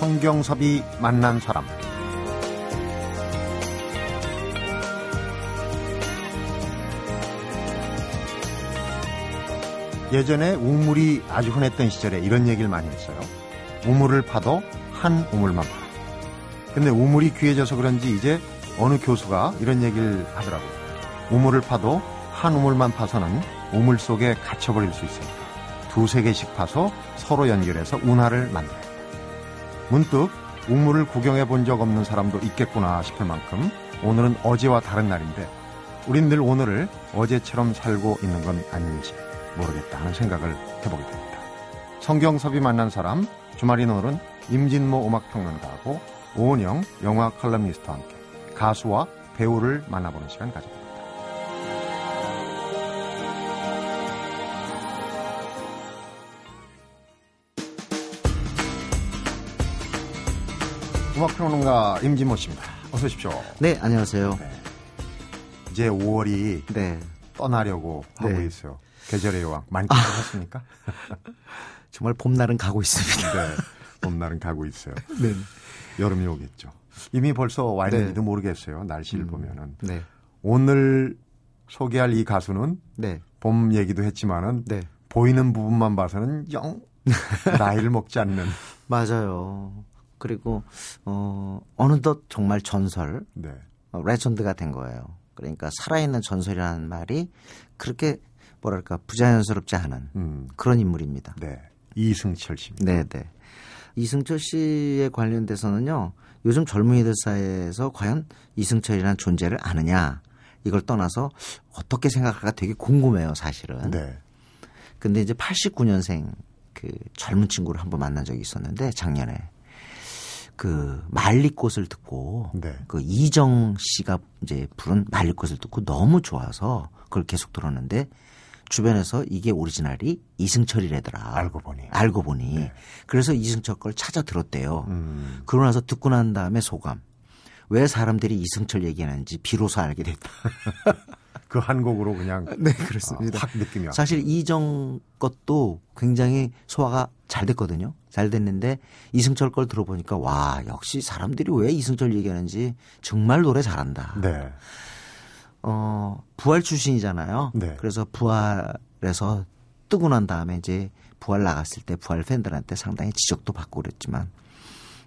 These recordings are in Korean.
성경섭이 만난 사람 예전에 우물이 아주 흔했던 시절에 이런 얘기를 많이 했어요. 우물을 파도 한 우물만 파. 근데 우물이 귀해져서 그런지 이제 어느 교수가 이런 얘기를 하더라고요. 우물을 파도 한 우물만 파서는 우물 속에 갇혀버릴 수 있으니까 두세 개씩 파서 서로 연결해서 운하를 만들어요. 문득 우물을 구경해 본 적 없는 사람도 있겠구나 싶을 만큼 오늘은 어제와 다른 날인데 우린 늘 오늘을 어제처럼 살고 있는 건 아닌지 모르겠다 하는 생각을 해보게 됩니다. 성경섭이 만난 사람 주말인 오늘은 임진모 음악평론가하고 오은영 영화 칼럼니스트와 함께 가수와 배우를 만나보는 시간 가져봅니다. 음악평론가 임진모 씨입니다. 어서 오십시오. 네, 안녕하세요. 이제 5월이 네. 떠나려고 하고 네. 있어요. 계절의 여왕 만끽을 했습니까? 정말 봄날은 가고 있습니다. 네. 봄날은 가고 있어요. 네. 여름이 오겠죠. 이미 벌써 와 네. 있는지도 모르겠어요. 날씨를 보면은. 네. 오늘 소개할 이 가수는 네. 봄 얘기도 했지만은 네. 보이는 부분만 봐서는 영 나이를 먹지 않는 맞아요. 그리고 어 어느덧 정말 전설, 네. 어, 레전드가 된 거예요. 그러니까 살아있는 전설이라는 말이 그렇게 뭐랄까 부자연스럽지 않은 음. 그런 인물입니다. 네. 이승철 씨입니다. 네, 네. 이승철 씨에 관련돼서는요. 요즘 젊은이들 사이에서 과연 이승철이라는 존재를 아느냐 이걸 떠나서 어떻게 생각할까 되게 궁금해요, 사실은. 네. 근데 이제 89년생 그 젊은 친구를 한번 만난 적이 있었는데 작년에 그 말리꽃을 듣고 네. 그 이정 씨가 이제 부른 말리꽃을 듣고 너무 좋아서 그걸 계속 들었는데 주변에서 이게 오리지널이 이승철이래더라. 알고 보니. 알고 보니. 그래서 이승철 걸 찾아 들었대요. 음. 그러고 나서 듣고 난 다음에 소감. 왜 사람들이 이승철 얘기하는지 비로소 알게 됐다. 그 한 곡으로 그냥 네, 어, 확 느낌이 왔어요. 사실 이정 것도 굉장히 소화가 잘 됐거든요. 잘 됐는데 이승철 걸 들어보니까 와 역시 사람들이 왜 이승철 얘기하는지 정말 노래 잘한다. 네. 어 부활 출신이잖아요. 네. 그래서 부활에서 뜨고 난 다음에 이제 부활 나갔을 때 부활 팬들한테 상당히 지적도 받고 그랬지만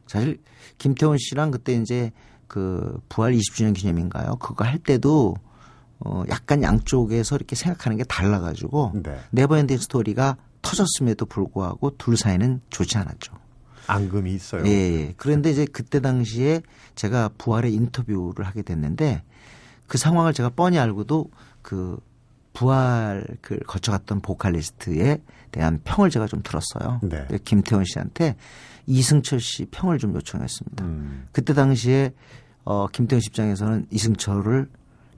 사실 김태원 씨랑 그때 이제 그 부활 20주년 기념인가요? 그거 할 때도 어 약간 양쪽에서 이렇게 생각하는 게 달라가지고 네. 네버엔딩 스토리가 터졌음에도 불구하고 둘 사이는 좋지 않았죠. 앙금이 있어요. 예, 예. 그런데 이제 그때 당시에 제가 부활의 인터뷰를 하게 됐는데 그 상황을 제가 뻔히 알고도 그 부활 그 거쳐갔던 보컬리스트에 대한 평을 제가 좀 들었어요. 네. 김태원 씨한테 이승철 씨 평을 좀 요청했습니다. 음. 그때 당시에 어 김태원 씨 입장에서는 이승철을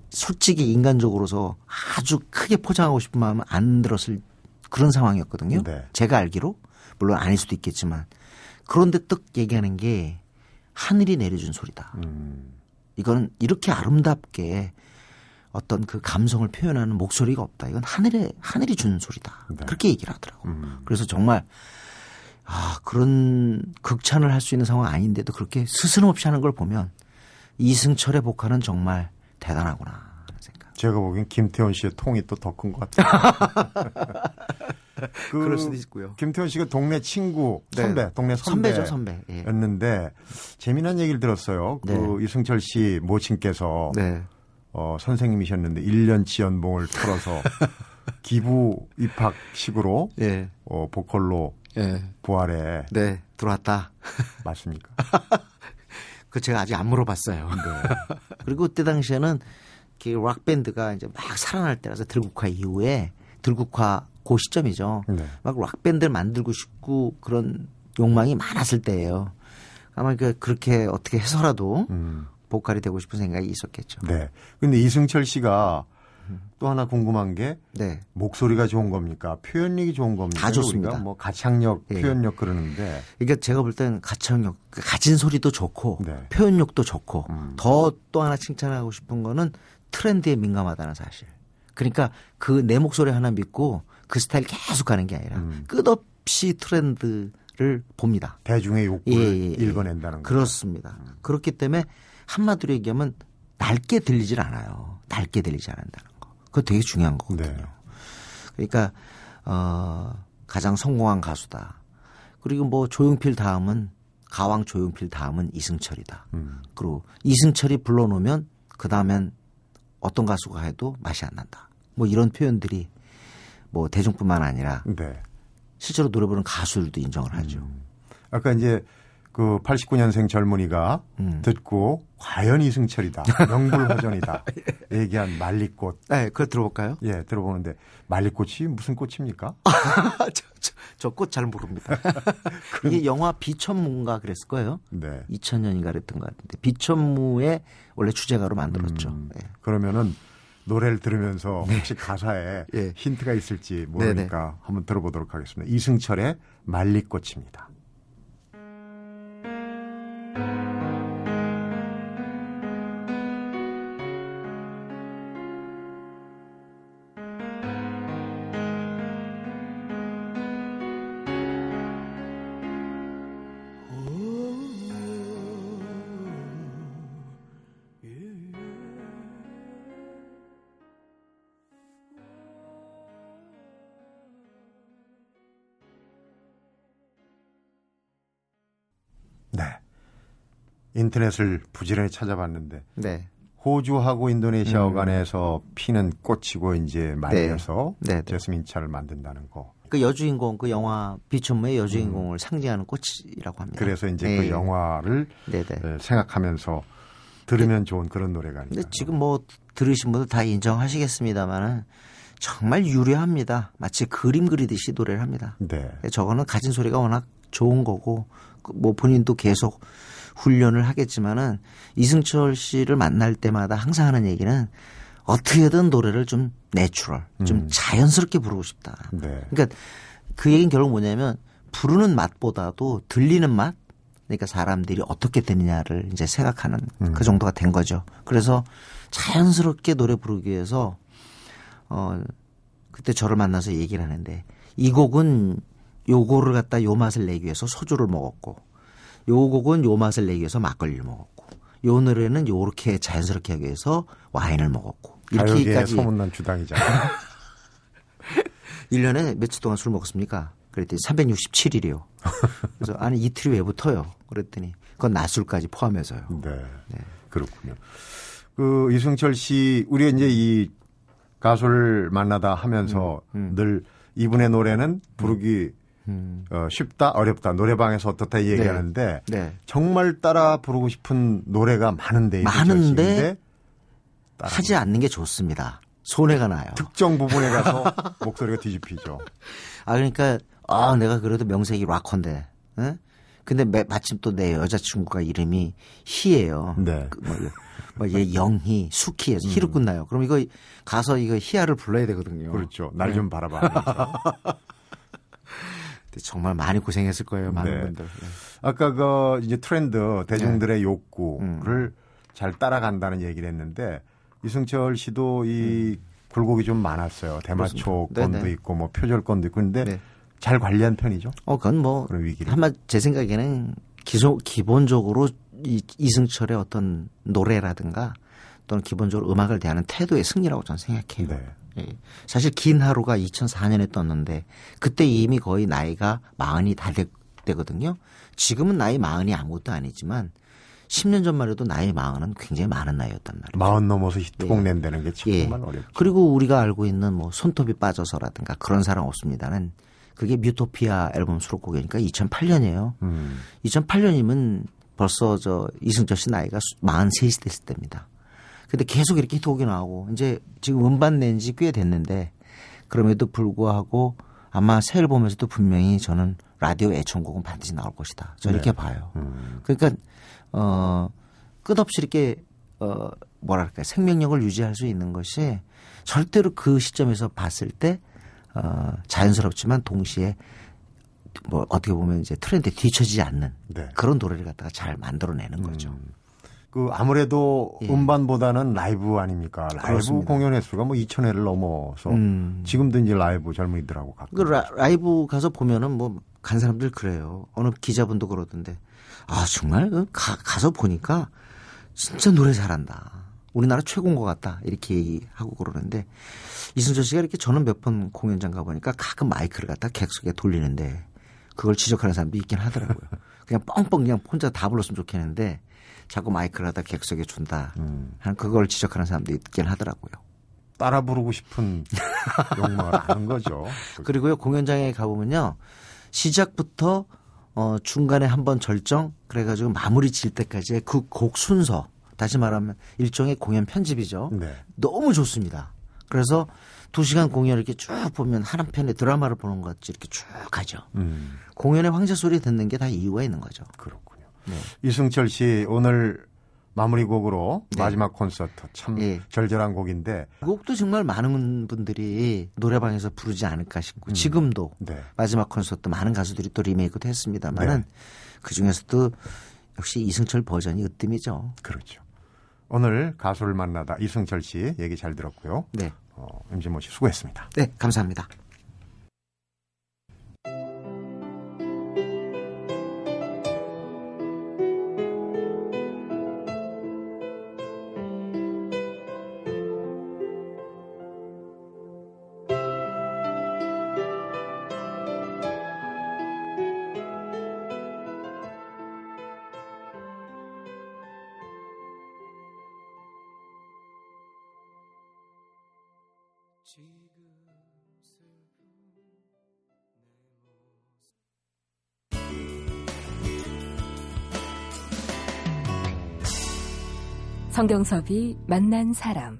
솔직히 인간적으로서 아주 크게 포장하고 싶은 마음은 안 들었을 그런 상황이었거든요. 네. 제가 알기로 물론 아닐 수도 있겠지만 그런데 떡 얘기하는 게 하늘이 내려준 소리다. 음. 이건 이렇게 아름답게 어떤 그 감성을 표현하는 목소리가 없다. 이건 하늘에 하늘이 주는 소리다. 네. 그렇게 얘기를 하더라고. 음. 그래서 정말 아 그런 극찬을 할 수 있는 상황 아닌데도 그렇게 스스럼 없이 하는 걸 보면 이승철의 보컬은 정말 대단하구나 생각. 제가 보기엔 김태원 씨의 통이 또 더 큰 것 같아요. 그 그럴 수도 있고요. 김태원 씨가 동네 친구, 네. 선배, 동네 선배. 선배 죠 선배. 예. 였는데 재미난 얘기를 들었어요. 그 네. 이승철 씨 모친께서 네. 어, 선생님이셨는데 1년치 연봉을 털어서 기부 입학식으로 예. 어, 보컬로 예. 부활에 네 들어왔다. 맞습니까? 그 제가 아직 안 물어봤어요. 네. 그리고 그때 당시에는 락 밴드가 이제 막 살아날 때라서 들국화 이후에 들국화 그 시점이죠. 네. 막락 밴드를 만들고 싶고 그런 욕망이 많았을 때예요. 아마 그 그렇게 어떻게 해서라도 음, 보컬이 되고 싶은 생각이 있었겠죠. 네. 근데 이승철 씨가 또 하나 궁금한 게 네. 목소리가 좋은 겁니까? 표현력이 좋은 겁니까? 다 좋습니다. 뭐 가창력, 예. 표현력 그러는데 그러니까 제가 볼 때는 가창력, 그 가진 소리도 좋고 네. 표현력도 좋고 음. 더또 하나 칭찬하고 싶은 거는 트렌드에 민감하다는 사실. 그러니까 그 내 목소리 하나 믿고 그 스타일 계속 가는 게 아니라 음. 끝없이 트렌드를 봅니다. 대중의 욕구를 예, 예, 예. 읽어낸다는 거. 그렇습니다. 그렇기 때문에 한마디로 얘기하면 낮게 들리질 않아요. 낮게 들리지 않는다는 거. 그거 되게 중요한 거거든요. 네. 그러니까 어 가장 성공한 가수다. 그리고 뭐 조용필 다음은 가왕 조용필 다음은 이승철이다. 음. 그리고 이승철이 불러놓으면 그 다음엔 어떤 가수가 해도 맛이 안 난다. 뭐 이런 표현들이 뭐 대중뿐만 아니라 네. 실제로 노래 부르는 가수들도 인정을 하죠. 음. 아까 이제 그 89년생 젊은이가 음. 듣고 과연 이승철이다. 명불허전이다. 얘기한 말리꽃. 네, 그거 들어볼까요? 예, 들어보는데 말리꽃이 무슨 꽃입니까? 저 꽃 잘 모릅니다. 이게 영화 비천무인가 그랬을 거예요. 네. 2000년인가 그랬던 것 같은데 비천무의 원래 주제가로 만들었죠. 음, 네. 그러면은 노래를 들으면서 혹시 가사에 예. 힌트가 있을지 모르니까 한번 들어보도록 하겠습니다. 이승철의 말리꽃입니다. 인터넷을 부지런히 찾아봤는데 네. 호주하고 인도네시아 간에서 피는 꽃이고 이제 말려서 네, 네. 제스민차를 만든다는 거. 그 여주인공 그 영화 비천무의 여주인공을 상징하는 꽃이라고 합니다. 그래서 이제 네. 그 영화를. 에, 생각하면서 들으면 좋은 그런 노래가. 근데 지금 뭐 들으신 분들 다 인정하시겠습니다만은 정말 유려합니다. 마치 그림 그리듯이 노래를 합니다. 네. 저거는 가진 소리가 워낙 좋은 거고 그뭐 본인도 계속 훈련을 하겠지만은 이승철 씨를 만날 때마다 항상 하는 얘기는 어떻게든 노래를 좀 내추럴, 좀 음. 자연스럽게 부르고 싶다. 네. 그러니까 그 얘기는 결국 뭐냐면 부르는 맛보다도 들리는 맛, 그러니까 사람들이 어떻게 듣느냐를 이제 생각하는 음. 그 정도가 된 거죠. 그래서 자연스럽게 노래 부르기 위해서 어 그때 저를 만나서 얘기를 하는데 이 곡은 요거를 갖다 요 맛을 내기 위해서 소주를 먹었고 요 곡은 요 맛을 내기 위해서 막걸리를 먹었고 요 노래는 요렇게 자연스럽게 하기 위해서 와인을 먹었고 이렇게까지 소문난 주당이잖아요. 1년에 며칠 동안 술 먹었습니까? 그랬더니 367일이요. 그래서 아니 이틀이 왜 붙어요? 그랬더니 그건 낮술까지 포함해서요. 네. 그렇군요. 그 이승철 씨 우리 이제 이 가수를 만나다 하면서 음, 늘 이분의 노래는 부르기 어, 쉽다 어렵다 노래방에서 어떻다 얘기하는데 네. 정말 따라 부르고 싶은 노래가 많은데 많은데 하지 않는 게 좋습니다. 손해가 나요. 특정 부분에 가서 목소리가 뒤집히죠. 아 그러니까 아 내가 그래도 명색이 락커인데, 응? 근데 매- 마침 또 내 여자친구가 이름이 희예요. 네. 그 뭐, 뭐 얘 영희, 수키에서 희로 끝나요. 그럼 이거 가서 이거 희야를 불러야 되거든요. 그렇죠. 날좀 바라봐. 정말 많이 고생했을 거예요, 많은 네. 분들. 네. 아까 그 이제 트렌드 대중들의 음. 욕구를 잘 따라간다는 얘기를 했는데 이승철 씨도 이 굴곡이 좀 많았어요. 대마초 음. 그렇습니다. 건도 네네. 있고 뭐 표절 건도 있고 근데 네. 잘 관리한 편이죠. 어, 그건 뭐 그런 위기를. 한마 제 생각에는 기소, 기본적으로 이, 이승철의 어떤 노래라든가 또는 기본적으로 음악을 대하는 태도의 승리라고 저는 생각해요. 네. 예. 사실 긴 하루가 2004년에 떴는데 그때 이미 거의 나이가 마흔이 다 되, 되거든요. 지금은 나이 마흔이 아무것도 아니지만 10년 전만 해도 나이 마흔은 굉장히 많은 나이였단 말이에요. 마흔 넘어서 히트곡 예. 낸다는 게 예. 정말 어렵죠. 그리고 우리가 알고 있는 뭐 손톱이 빠져서라든가 그런 사람 없습니다는 그게 뮤토피아 앨범 수록곡이니까 2008년이에요. 음. 2008년이면 벌써 저 이승철 씨 나이가 43이 됐을 때입니다. 근데 계속 이렇게 히트곡이 나오고 이제 지금 음반 낸 지 꽤 됐는데 그럼에도 불구하고 아마 새 앨범에서도 분명히 저는 라디오 애청곡은 반드시 나올 것이다. 저 이렇게 봐요. 음. 그러니까 어 끝없이 이렇게 어 뭐랄까 생명력을 유지할 수 있는 것이 절대로 그 시점에서 봤을 때 어, 자연스럽지만 동시에 뭐 어떻게 보면 이제 트렌드에 뒤처지지 않는 네. 그런 노래를 갖다가 잘 만들어내는 거죠. 그 아무래도 예. 음반보다는 라이브 아닙니까? 라이브 그렇습니다. 공연 횟수가 뭐 2천 회를 넘어서 음. 지금도 이제 라이브 젊은이들하고 가끔 그 라, 라이브 가서 보면은 뭐 간 사람들 그래요. 어느 기자분도 그러던데 아 정말 그 가, 가서 보니까 진짜 노래 잘한다. 우리나라 최고인 것 같다. 이렇게 얘기하고 그러는데 이승철 씨가 이렇게 저는 몇 번 공연장 가보니까 가끔 마이크를 갖다 객석에 돌리는데 그걸 지적하는 사람도 있긴 하더라고요. 그냥 뻥뻥 그냥 혼자 다 불렀으면 좋겠는데 자꾸 마이크를 갖다 객석에 준다. 하는 그걸 지적하는 사람도 있긴 하더라고요. 따라 부르고 싶은 욕망을 아는 거죠. 그리고요 공연장에 가보면요 시작부터 어 중간에 한번 절정 그래가지고 마무리 질 때까지의 그 곡 순서 다시 말하면 일종의 공연 편집이죠. 네. 너무 좋습니다. 그래서 두 시간 공연 이렇게 쭉 보면 한 편의 드라마를 보는 것 같이 이렇게 쭉 가죠. 음, 공연의 황제 소리 듣는 게 다 이유가 있는 거죠. 그렇군요. 네. 이승철 씨 오늘 마무리곡으로 네. 마지막 콘서트 참 예. 절절한 곡인데 그 곡도 정말 많은 분들이 노래방에서 부르지 않을까 싶고 지금도 네. 마지막 콘서트 많은 가수들이 또 리메이크도 했습니다만은 네. 그 중에서도 역시 이승철 버전이 으뜸이죠. 그렇죠. 오늘 가수를 만나다 이승철 씨 얘기 잘 들었고요. 네. 어, 임진모 씨 수고했습니다. 네, 감사합니다. 성경섭이 만난 사람.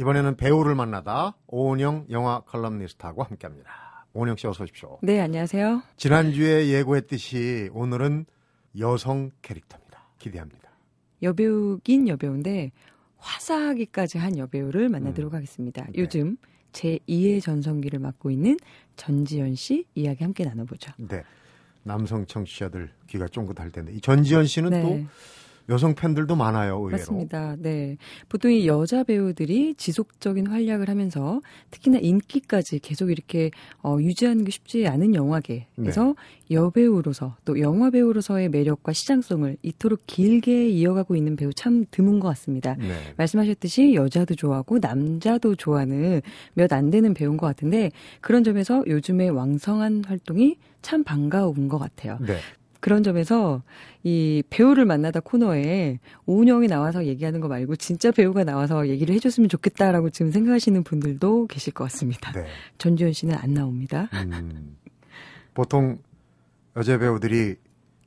이번에는 배우를 만나다 오은영 영화 컬럼니스트하고 함께합니다. 오은영 씨 어서 오십시오. 네, 안녕하세요. 지난주에 예고했듯이 오늘은 여성 캐릭터입니다. 기대합니다. 여배우긴 여배우인데 화사하기까지 한 여배우를 만나도록 음. 하겠습니다. 네. 요즘 제 2의 전성기를 맡고 있는 전지현 씨 이야기 함께 나눠보죠. 네. 남성 청취자들 귀가 쫑긋할 텐데 이 전지현 씨는 네. 또 여성 팬들도 많아요. 의외로. 맞습니다. 네. 보통 이 여자 배우들이 지속적인 활약을 하면서 특히나 인기까지 계속 이렇게 어, 유지하는 게 쉽지 않은 영화계. 그래서 네. 여배우로서 또 영화 배우로서의 매력과 시장성을 이토록 길게 이어가고 있는 배우 참 드문 것 같습니다. 네. 말씀하셨듯이 여자도 좋아하고 남자도 좋아하는 몇 안 되는 배우인 것 같은데 그런 점에서 요즘의 왕성한 활동이 참 반가운 것 같아요. 네. 그런 점에서 이 배우를 만나다 코너에 오은영이 나와서 얘기하는 거 말고 진짜 배우가 나와서 얘기를 해줬으면 좋겠다라고 지금 생각하시는 분들도 계실 것 같습니다. 네. 전지현 씨는 안 나옵니다. 음, 보통 여자 배우들이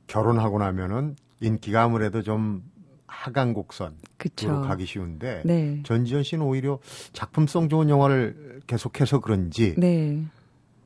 결혼하고 나면은 인기가 아무래도 좀 하강 곡선으로 그쵸. 가기 쉬운데 네. 전지현 씨는 오히려 작품성 좋은 영화를 계속해서 그런지 네.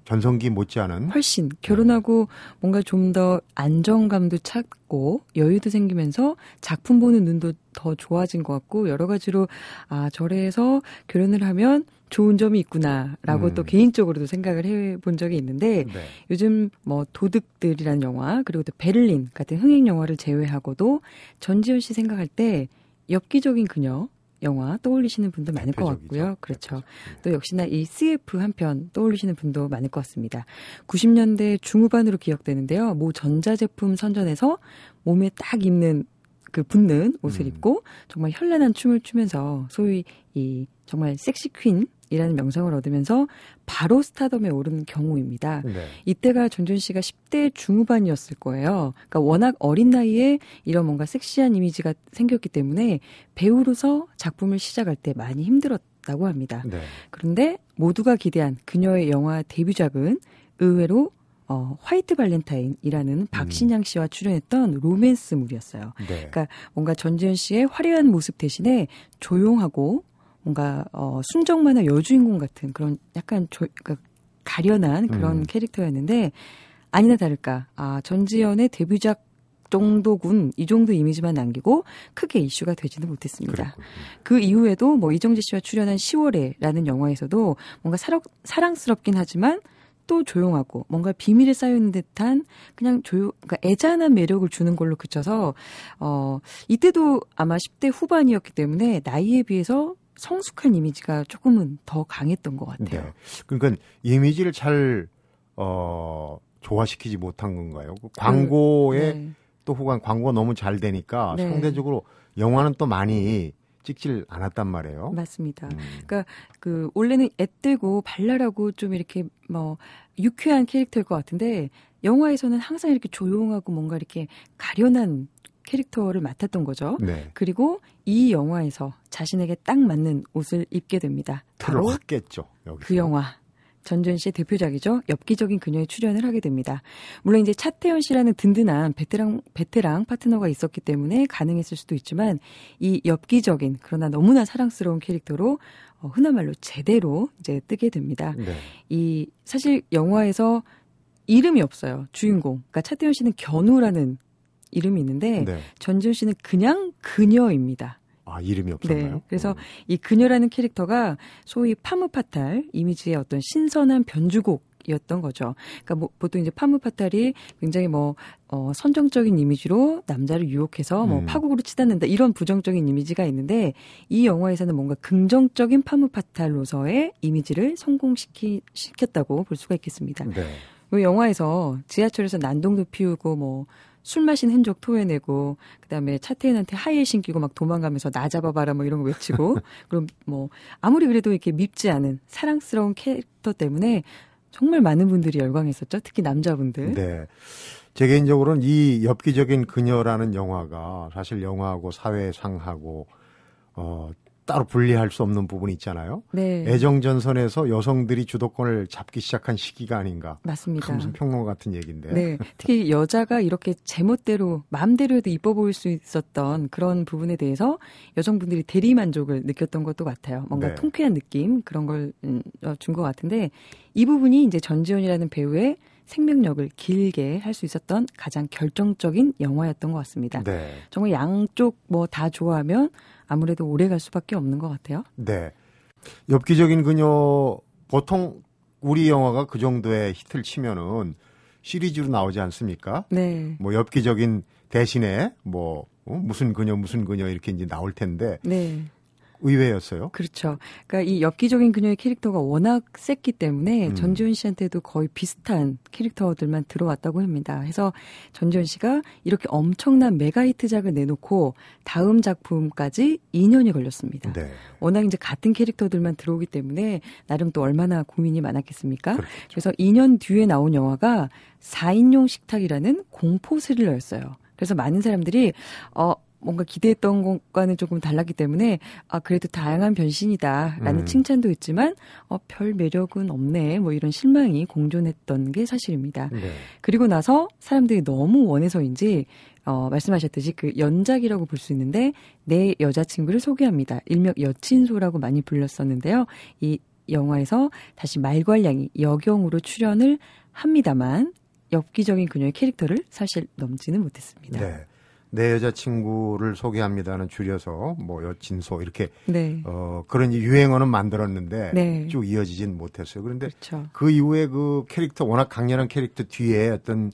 전성기 못지않은 훨씬 결혼하고 뭔가 좀 더 안정감도 찾고 여유도 생기면서 작품 보는 눈도 더 좋아진 것 같고 여러 가지로 아 저래서 결혼을 하면 좋은 점이 있구나라고 음. 또 개인적으로도 생각을 해본 적이 있는데 네. 요즘 뭐 도둑들이라는 영화 그리고 또 베를린 같은 흥행 영화를 제외하고도 전지현 씨 생각할 때 엽기적인 그녀 영화 떠올리시는 분도 많을 것 대표적이죠. 같고요. 그렇죠. 대표적. 또 역시나 이 CF 한 편 떠올리시는 분도 많을 것 같습니다. 90년대 중후반으로 기억되는데요. 모 전자제품 선전에서 몸에 딱 입는 그 붙는 옷을 음. 입고 정말 현란한 춤을 추면서 소위 이 정말 섹시 퀸 이라는 명성을 얻으면서 바로 스타덤에 오른 경우입니다. 네. 이때가 전준 씨가 10대 중후반이었을 거예요. 그러니까 워낙 어린 나이에 이런 뭔가 섹시한 이미지가 생겼기 때문에 배우로서 작품을 시작할 때 많이 힘들었다고 합니다. 네. 그런데 모두가 기대한 그녀의 영화 데뷔작은 의외로 어, 화이트 발렌타인이라는 박신양 씨와 출연했던 로맨스물이었어요. 네. 그러니까 뭔가 전지현 씨의 화려한 모습 대신에 조용하고 뭔가 어, 순정만화 여주인공 같은 그런 약간 조, 그러니까 가련한 그런 음. 캐릭터였는데 아니나 다를까 아 전지현의 데뷔작 정도군 이 정도 이미지만 남기고 크게 이슈가 되지는 못했습니다. 그렇군요. 그 이후에도 뭐 이정재 씨와 출연한 10월에라는 영화에서도 뭔가 사랑, 사랑스럽긴 하지만 또 조용하고 뭔가 비밀에 쌓여 있는 듯한 그냥 조용 그러니까 애잔한 매력을 주는 걸로 그쳐서 어 이때도 아마 10대 후반이었기 때문에 나이에 비해서 성숙한 이미지가 조금은 더 강했던 것 같아요. 네. 그러니까 이미지를 잘 어, 조화시키지 못한 건가요? 그 광고에 네. 또 혹은 광고가 너무 잘 되니까 네. 상대적으로 영화는 또 많이 찍질 않았단 말이에요. 맞습니다. 음. 그러니까 그 원래는 애뜨고 발랄하고 좀 이렇게 뭐 유쾌한 캐릭터일 것 같은데 영화에서는 항상 이렇게 조용하고 뭔가 이렇게 가련한 캐릭터를 맡았던 거죠. 네. 그리고 이 영화에서 자신에게 딱 맞는 옷을 입게 됩니다. 바로 확 깼죠. 여기서. 그 영화 전준 씨의 대표작이죠. 엽기적인 그녀에 출연을 하게 됩니다. 물론 이제 차태현 씨라는 든든한 베테랑 베테랑 파트너가 있었기 때문에 가능했을 수도 있지만 이 엽기적인 그러나 너무나 사랑스러운 캐릭터로 어, 흔한 말로 제대로 이제 뜨게 됩니다. 네. 이 사실 영화에서 이름이 없어요. 주인공. 그러니까 차태현 씨는 견우라는 이름이 있는데 네. 전준 씨는 그냥 그녀입니다. 아 이름이 없었나요? 네. 그래서 음. 이 그녀라는 캐릭터가 소위 파무파탈 이미지의 어떤 신선한 변주곡 이었던 거죠. 그러니까 뭐 보통 이제 파무파탈이 굉장히 뭐 어, 선정적인 이미지로 남자를 유혹해서 뭐 음. 파국으로 치닫는다 이런 부정적인 이미지가 있는데 이 영화에서는 뭔가 긍정적인 파무파탈로서의 이미지를 성공시키 시켰다고 볼 수가 있겠습니다. 네. 이 영화에서 지하철에서 난동도 피우고 뭐 술 마신 흔적 토해내고 그다음에 차태현한테 하이힐 신기고 막 도망가면서 나 잡아봐라 뭐 이런 거 외치고 그럼 뭐 아무리 그래도 이렇게 밉지 않은 사랑스러운 캐릭터 때문에 정말 많은 분들이 열광했었죠. 특히 남자분들. 네. 제 개인적으로는 이 엽기적인 그녀라는 영화가 사실 영화하고 사회상하고 어 따로 분리할 수 없는 부분이 있잖아요. 네. 애정 전선에서 여성들이 주도권을 잡기 시작한 시기가 아닌가. 맞습니다. 무슨 평론 같은 얘기인데. 네. 특히 여자가 이렇게 제멋대로 마음대로 해도 이뻐 보일 수 있었던 그런 부분에 대해서 여성분들이 대리 만족을 느꼈던 것도 같아요. 뭔가 네. 통쾌한 느낌 그런 걸 준 것 같은데 이 부분이 이제 전지현이라는 배우의 생명력을 길게 할 수 있었던 가장 결정적인 영화였던 것 같습니다. 네. 정말 양쪽 뭐 다 좋아하면 아무래도 오래 갈 수밖에 없는 것 같아요. 네. 엽기적인 그녀 보통 우리 영화가 그 정도의 히트를 치면은 시리즈로 나오지 않습니까? 네. 뭐 엽기적인 대신에 뭐 어? 무슨 그녀 무슨 그녀 이렇게 이제 나올 텐데 네. 의외였어요. 그렇죠. 그러니까 이 엽기적인 그녀의 캐릭터가 워낙 셌기 때문에 음. 전지현 씨한테도 거의 비슷한 캐릭터들만 들어왔다고 합니다. 해서 전지현 씨가 이렇게 엄청난 메가히트작을 내놓고 다음 작품까지 2년이 걸렸습니다. 네. 워낙 이제 같은 캐릭터들만 들어오기 때문에 나름 또 얼마나 고민이 많았겠습니까? 그렇겠죠. 그래서 2년 뒤에 나온 영화가 4인용 식탁이라는 공포 스릴러였어요. 그래서 많은 사람들이 어 뭔가 기대했던 것과는 조금 달랐기 때문에 아 그래도 다양한 변신이다라는 음. 칭찬도 있지만 어 별 매력은 없네 뭐 이런 실망이 공존했던 게 사실입니다. 네. 그리고 나서 사람들이 너무 원해서인지 어, 말씀하셨듯이 그 연작이라고 볼 수 있는데 내 여자친구를 소개합니다. 일명 여친소라고 많이 불렸었는데요. 이 영화에서 다시 말괄량이 여경으로 출연을 합니다만 엽기적인 그녀의 캐릭터를 사실 넘지는 못했습니다. 네. 내 여자친구를 소개합니다는 줄여서 뭐 여친소 이렇게 네. 어 그런 유행어는 만들었는데 네. 쭉 이어지진 못했어요. 그런데 그렇죠. 그 이후에 그 캐릭터 워낙 강렬한 캐릭터 뒤에 어떤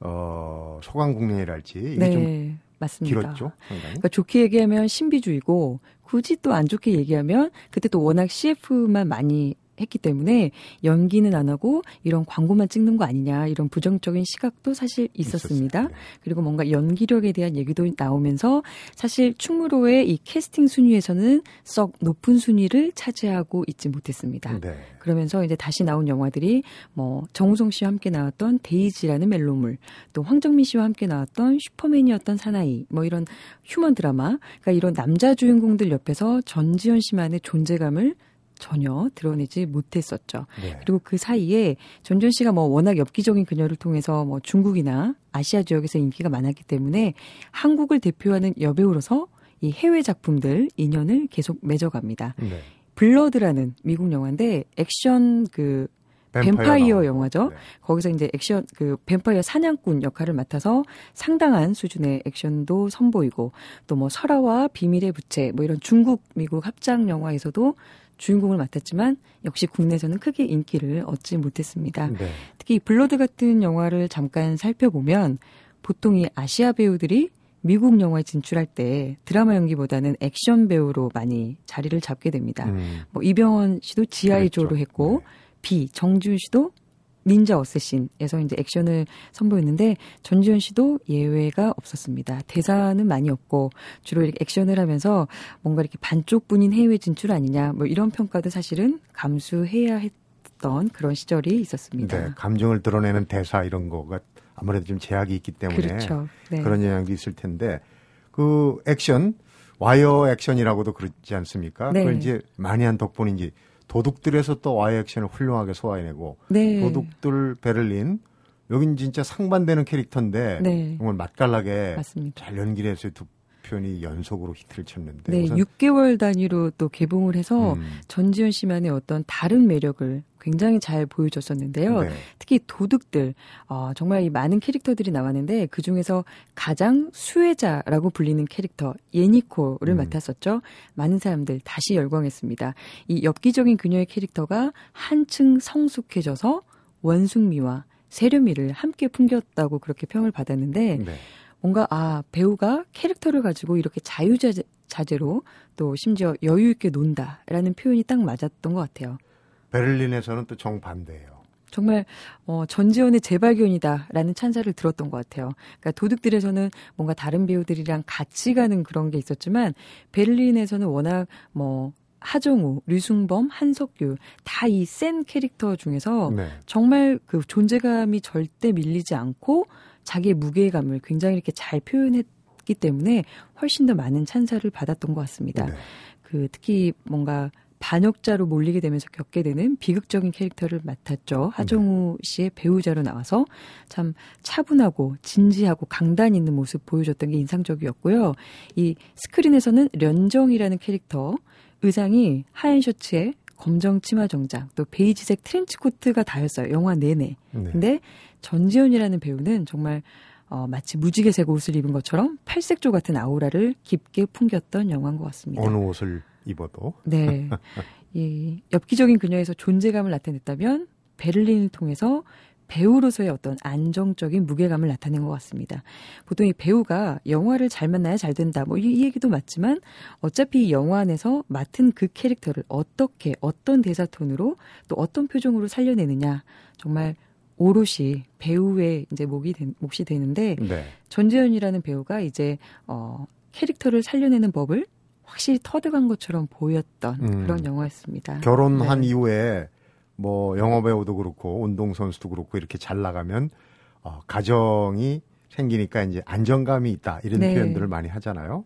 어 소강국련이랄지 이게 좀 네. 맞습니다. 길었죠. 그러니까 좋게 얘기하면 신비주의고 굳이 또 안 좋게 얘기하면 그때 또 워낙 CF만 많이 했기 때문에 연기는 안 하고 이런 광고만 찍는 거 아니냐 이런 부정적인 시각도 사실 있었습니다. 있었어요. 그리고 뭔가 연기력에 대한 얘기도 나오면서 사실 충무로의 이 캐스팅 순위에서는 썩 높은 순위를 차지하고 있지 못했습니다. 네. 그러면서 이제 다시 나온 영화들이 뭐 정우성 씨와 함께 나왔던 데이지라는 멜로물, 또 황정민 씨와 함께 나왔던 슈퍼맨이었던 사나이, 뭐 이런 휴먼 드라마, 그러니까 이런 남자 주인공들 옆에서 전지현 씨만의 존재감을 전혀 드러내지 못했었죠. 네. 그리고 그 사이에 전지현 씨가 뭐 워낙 엽기적인 그녀를 통해서 뭐 중국이나 아시아 지역에서 인기가 많았기 때문에 한국을 대표하는 여배우로서 이 해외 작품들 인연을 계속 맺어갑니다. 네. 블러드라는 미국 영화인데 액션 그 뱀파이어 나오고. 영화죠. 네. 거기서 이제 액션 그 뱀파이어 사냥꾼 역할을 맡아서 상당한 수준의 액션도 선보이고 또 뭐 설화와 비밀의 부채 뭐 이런 중국 미국 합작 영화에서도 주인공을 맡았지만 역시 국내에서는 크게 인기를 얻지 못했습니다. 네. 특히 이 블러드 같은 영화를 잠깐 살펴보면 보통 이 아시아 배우들이 미국 영화에 진출할 때 드라마 연기보다는 액션 배우로 많이 자리를 잡게 됩니다. 음. 뭐 이병헌 씨도 지아이 조로 그랬죠. 했고 네. 비 정지훈 씨도 닌자 어쌔신에서 이제 액션을 선보였는데 전지현 씨도 예외가 없었습니다. 대사는 많이 없고 주로 이렇게 액션을 하면서 뭔가 이렇게 반쪽뿐인 해외 진출 아니냐 뭐 이런 평가도 사실은 감수해야 했던 그런 시절이 있었습니다. 네, 감정을 드러내는 대사 이런 거가 아무래도 좀 제약이 있기 때문에 그렇죠. 네. 그런 영향도 있을 텐데 그 액션 와이어 액션이라고도 그렇지 않습니까? 네. 그걸 이제 많이 한 덕분인지 도둑들에서 또 와이어 액션을 훌륭하게 소화해내고 네. 도둑들 베를린 여긴 진짜 상반되는 캐릭터인데 네. 정말 맛깔나게 맞습니다. 잘 연기를 해서 두 편이 연속으로 히트를 쳤는데 네, 우선 6개월 단위로 또 개봉을 해서 음, 전지현 씨만의 어떤 다른 매력을 굉장히 잘 보여줬었는데요. 네. 특히 도둑들, 어, 정말 이 많은 캐릭터들이 나왔는데 그 중에서 가장 수혜자라고 불리는 캐릭터 예니코를 음. 맡았었죠. 많은 사람들 다시 열광했습니다. 이 엽기적인 그녀의 캐릭터가 한층 성숙해져서 원숭미와 세련미를 함께 풍겼다고 그렇게 평을 받았는데 네. 뭔가 아 배우가 캐릭터를 가지고 이렇게 자유자재로 또 심지어 여유 있게 논다라는 표현이 딱 맞았던 것 같아요. 베를린에서는 또 정반대예요. 정말 어, 전지현의 재발견이다라는 찬사를 들었던 것 같아요. 그러니까 도둑들에서는 뭔가 다른 배우들이랑 같이 가는 그런 게 있었지만 베를린에서는 워낙 뭐 하정우, 류승범, 한석규 다 이 센 캐릭터 중에서 네. 정말 그 존재감이 절대 밀리지 않고 자기의 무게감을 굉장히 이렇게 잘 표현했기 때문에 훨씬 더 많은 찬사를 받았던 것 같습니다. 네. 그 특히 뭔가 반역자로 몰리게 되면서 겪게 되는 비극적인 캐릭터를 맡았죠. 하정우 씨의 배우자로 나와서 참 차분하고 진지하고 강단 있는 모습 보여줬던 게 인상적이었고요. 이 스크린에서는 련정희라는 캐릭터 의상이 하얀 셔츠에 검정 치마 정장 또 베이지색 트렌치 코트가 다였어요. 영화 내내. 네. 근데 전지현이라는 배우는 정말 어, 마치 무지개 색 옷을 입은 것처럼 팔색조 같은 아우라를 깊게 풍겼던 영화인 것 같습니다. 어느 옷을 입어도 네. 이 엽기적인 그녀에서 존재감을 나타냈다면 베를린을 통해서 배우로서의 어떤 안정적인 무게감을 나타낸 것 같습니다. 보통 이 배우가 영화를 잘 만나야 잘 된다. 뭐이 얘기도 맞지만 어차피 이 영화 안에서 맡은 그 캐릭터를 어떻게 어떤 대사 톤으로 또 어떤 표정으로 살려내느냐 정말 오롯이 배우의 이제 목이 된- 몫이 되는데 네. 전지현이라는 배우가 이제 어 캐릭터를 살려내는 법을 확실히 터득한 것처럼 보였던 음. 그런 영화였습니다. 결혼한 네. 이후에 뭐 영화 배우도 그렇고 운동 선수도 그렇고 이렇게 잘 나가면 어, 가정이 생기니까 이제 안정감이 있다 이런 네. 표현들을 많이 하잖아요.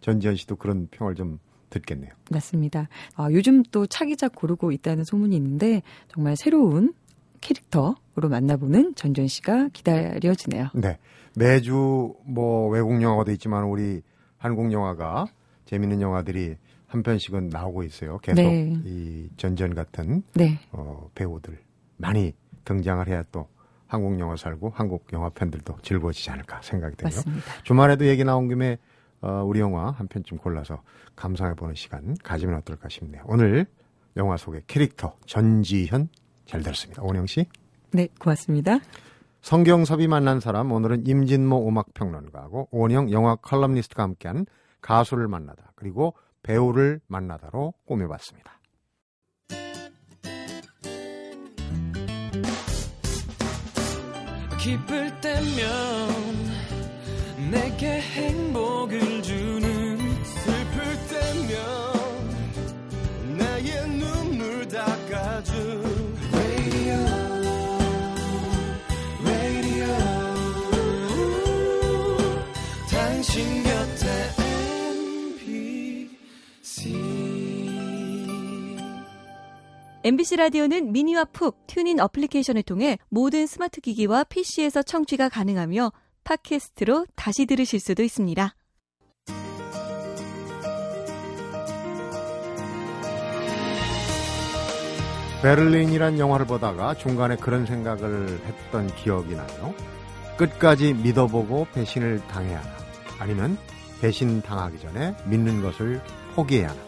전지현 씨도 그런 평을 좀 듣겠네요. 맞습니다. 아, 요즘 또 차기작 고르고 있다는 소문이 있는데 정말 새로운 캐릭터로 만나보는 전지현 씨가 기다려지네요. 네. 매주 뭐 외국 영화도 있지만 우리 한국 영화가 재밌는 영화들이 한 편씩은 나오고 있어요. 계속 네. 이 전전 같은 네, 어, 배우들 많이 등장을 해야 또 한국 영화 살고 한국 영화 팬들도 즐거워지지 않을까 생각이 되요 맞습니다. 주말에도 얘기 나온 김에 어, 우리 영화 한 편쯤 골라서 감상해 보는 시간 가지면 어떨까 싶네요. 오늘 영화 속의 캐릭터 전지현 잘 들었습니다. 오은영 씨. 네, 고맙습니다. 성경섭이 만난 사람 오늘은 임진모 음악 평론가하고 오은영 영화 컬럼니스트가 함께한 가수를 만나다 그리고 배우를 만나다로 꾸며봤습니다. 기쁠 때면 내게 행복을 주 MBC 라디오는 미니와 푹 TuneIn 어플리케이션을 통해 모든 스마트 기기와 PC에서 청취가 가능하며 팟캐스트로 다시 들으실 수도 있습니다. 베를린이란 영화를 보다가 중간에 그런 생각을 했던 기억이 나요. 끝까지 믿어보고 배신을 당해야 하나? 아니면 배신 당하기 전에 믿는 것을 포기해야 하나?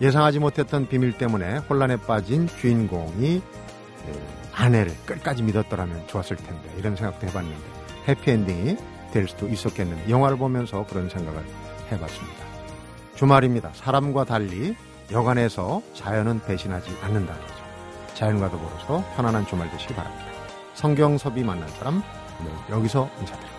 예상하지 못했던 비밀 때문에 혼란에 빠진 주인공이 에, 아내를 끝까지 믿었더라면 좋았을 텐데 이런 생각도 해봤는데 해피엔딩이 될 수도 있었겠는데 영화를 보면서 그런 생각을 해봤습니다. 주말입니다. 사람과 달리 여간에서 자연은 배신하지 않는다는 거죠. 자연과 더불어서 편안한 주말 되시기 바랍니다. 성경섭이 만난 사람 오늘 여기서 인사드립니다.